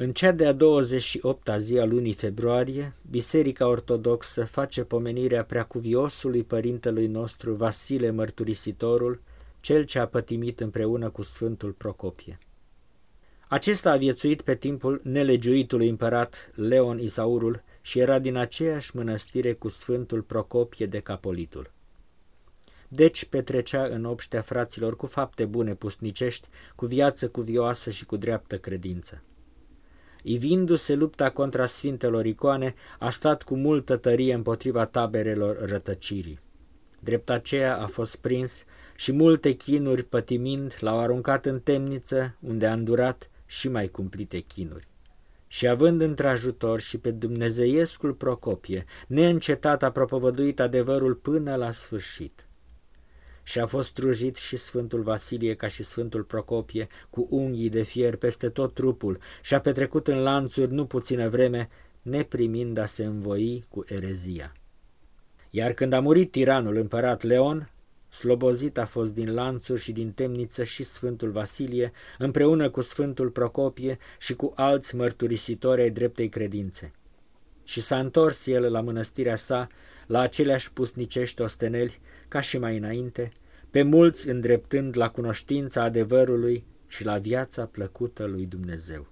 În cea de-a 28-a zi a lunii februarie, Biserica Ortodoxă face pomenirea preacuviosului părintelui nostru Vasile Mărturisitorul, cel ce a pătimit împreună cu Sfântul Procopie. Acesta a viețuit pe timpul nelegiuitului împărat Leon Isaurul și era din aceeași mănăstire cu Sfântul Procopie de Capolitul. Deci petrecea în obștea fraților cu fapte bune pusnicești, cu viață cuvioasă și cu dreaptă credință. Ivindu-se lupta contra sfintelor icoane, a stat cu multă tărie împotriva taberelor rătăcirii. Drept aceea a fost prins și multe chinuri pătimind l-au aruncat în temniță, unde a îndurat și mai cumplite chinuri. Și având într-ajutor și pe dumnezeiescul Procopie, neîncetat a propovăduit adevărul până la sfârșit și a fost trujit și Sfântul Vasilie ca și Sfântul Procopie cu unghii de fier peste tot trupul și a petrecut în lanțuri nu puțină vreme, neprimind a se învoi cu erezia. Iar când a murit tiranul împărat Leon, slobozit a fost din lanțuri și din temniță și Sfântul Vasilie, împreună cu Sfântul Procopie și cu alți mărturisitori ai dreptei credințe. Și s-a întors el la mănăstirea sa, la aceleași pusnicești osteneli, ca și mai înainte, pe mulți îndreptând la cunoștința adevărului și la viața plăcută lui Dumnezeu.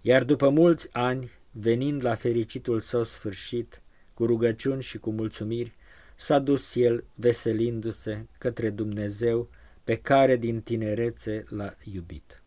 Iar după mulți ani, venind la fericitul său sfârșit, cu rugăciuni și cu mulțumiri, s-a dus el veselindu-se către Dumnezeu pe care din tinerețe l-a iubit.